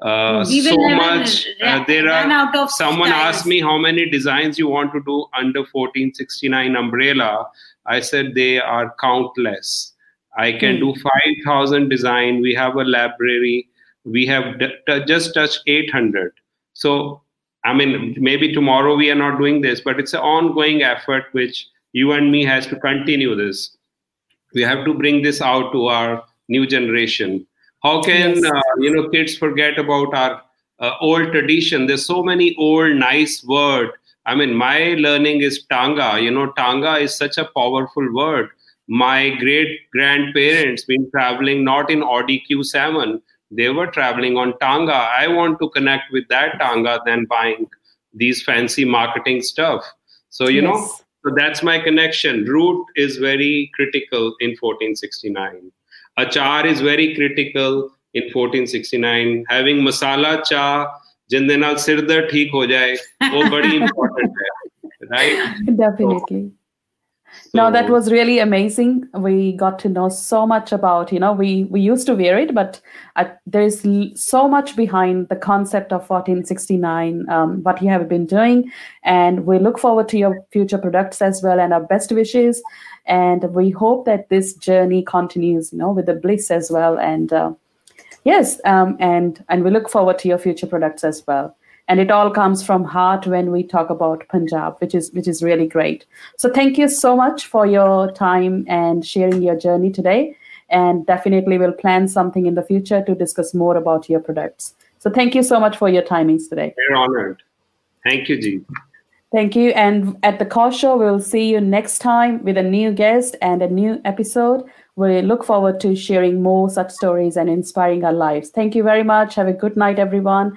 Uh, so much. Uh, there are. Someone styles. asked me how many designs you want to do under 1469 umbrella. I said they are countless. I can mm. do 5,000 design. We have a library. We have d- t- just touched 800. So I mean, maybe tomorrow we are not doing this, but it's an ongoing effort which you and me has to continue this. We have to bring this out to our new generation. How can yes. uh, you know kids forget about our uh, old tradition? There's so many old nice word. I mean, my learning is Tanga. You know, Tanga is such a powerful word. My great grandparents been traveling not in Audi Q7 they were traveling on Tanga. I want to connect with that Tanga than buying these fancy marketing stuff. So, you yes. know, so that's my connection. Root is very critical in 1469. Achar is very critical in 1469. Having masala cha जिंदे नाल सिर दर्द ठीक हो जाए वो बड़ी important है right definitely no that was really amazing. We got to know so much about you know we we used to wear it but uh, there's so much behind the concept of 1469 um, what you have been doing. And we look forward to your future products as well and our best wishes. And we hope that this journey continues you know with the bliss as well. And uh, yes um, and and we look forward to your future products as well and it all comes from heart when we talk about punjab which is which is really great so thank you so much for your time and sharing your journey today and definitely we'll plan something in the future to discuss more about your products so thank you so much for your timings today we're honored thank you Jeet. Thank you. And at the call show, we'll see you next time with a new guest and a new episode. We look forward to sharing more such stories and inspiring our lives. Thank you very much. Have a good night, everyone.